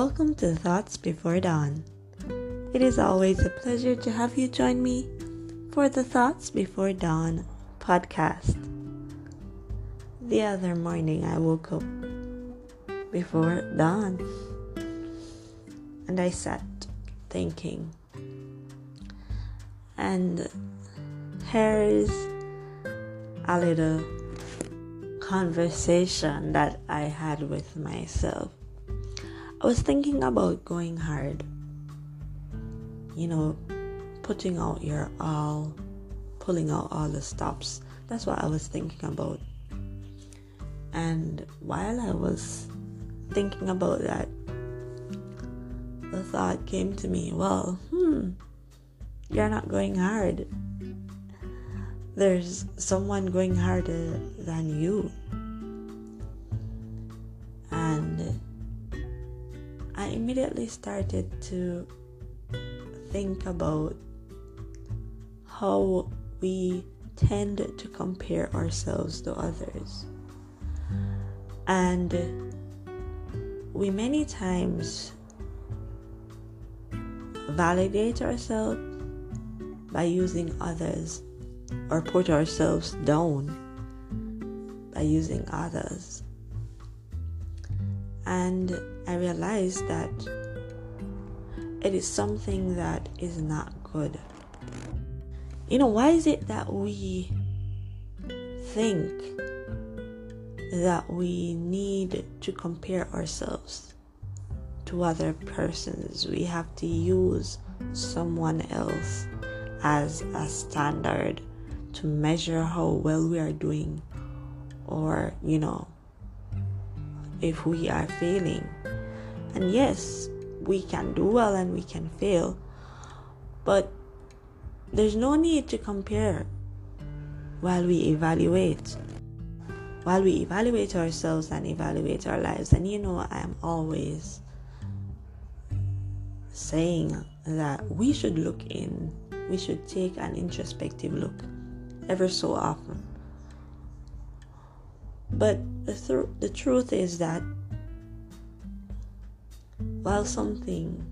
welcome to Thoughts Before Dawn. It is always a pleasure to have you join me for the Thoughts Before Dawn podcast. The other morning, I woke up before dawn and I sat thinking. And here's a little conversation that I had with myself. I was thinking about going hard. You know, putting out your all, pulling out all the stops. That's what I was thinking about. And while I was thinking about that, the thought came to me, well, hmm, you're not going hard. There's someone going harder than you. Immediately started to think about how we tend to compare ourselves to others. And we many times validate ourselves by using others or put ourselves down by using others. And I realized that it is something that is not good. You know, why is it that we think that we need to compare ourselves to other persons? We have to use someone else as a standard to measure how well we are doing or, you know, if we are failing. And yes, we can do well and we can fail, but there's no need to compare while we evaluate. While we evaluate ourselves and evaluate our lives, and you know, I am always saying that we should look in, we should take an introspective look ever so often. But the, th- the truth is that while something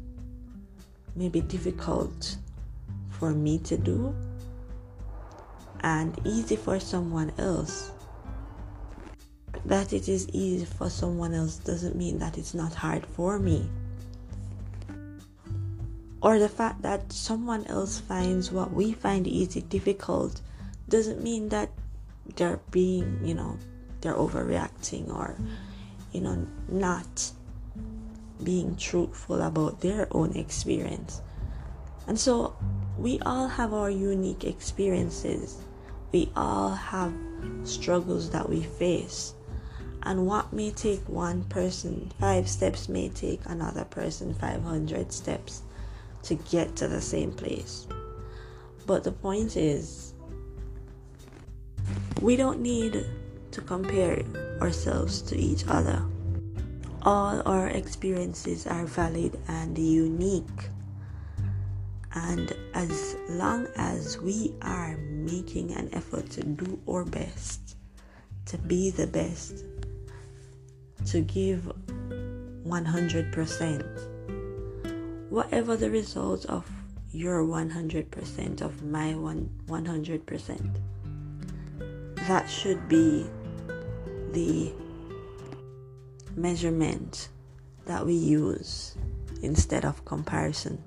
may be difficult for me to do and easy for someone else, that it is easy for someone else doesn't mean that it's not hard for me. Or the fact that someone else finds what we find easy difficult doesn't mean that they're being, you know, they're overreacting or, you know, not being truthful about their own experience. And so we all have our unique experiences. We all have struggles that we face. And what may take one person five steps may take another person 500 steps to get to the same place. But the point is, we don't need to compare ourselves to each other all our experiences are valid and unique. And as long as we are making an effort to do our best, to be the best, to give 100%, whatever the result of your 100% of my one 100%, that should be the measurement that we use instead of comparison.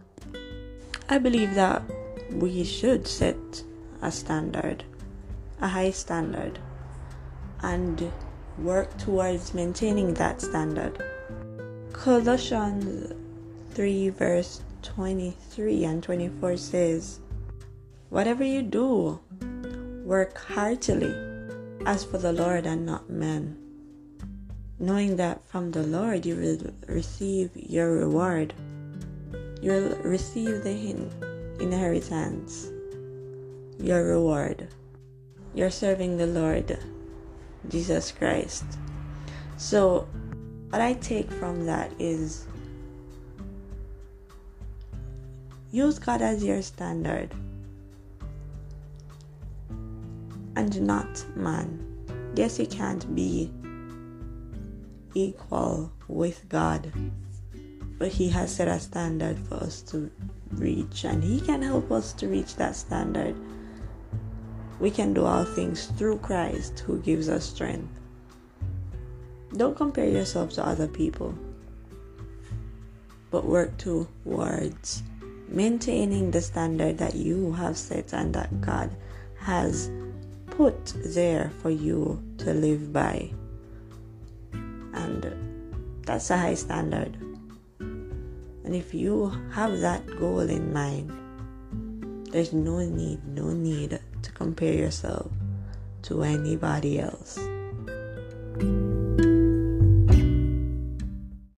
I believe that we should set a standard, a high standard, and work towards maintaining that standard. Colossians 3, verse 23 and 24 says, Whatever you do, work heartily as for the Lord and not men knowing that from the Lord you will receive your reward. You'll receive the inheritance, your reward. You're serving the Lord Jesus Christ. So, what I take from that is use God as your standard and not man. Yes, you can't be equal with God. But He has set a standard for us to reach, and He can help us to reach that standard. We can do all things through Christ who gives us strength. Don't compare yourself to other people, but work towards maintaining the standard that you have set and that God has put there for you to live by. And that's a high standard. And if you have that goal in mind, there's no need, no need to compare yourself to anybody else.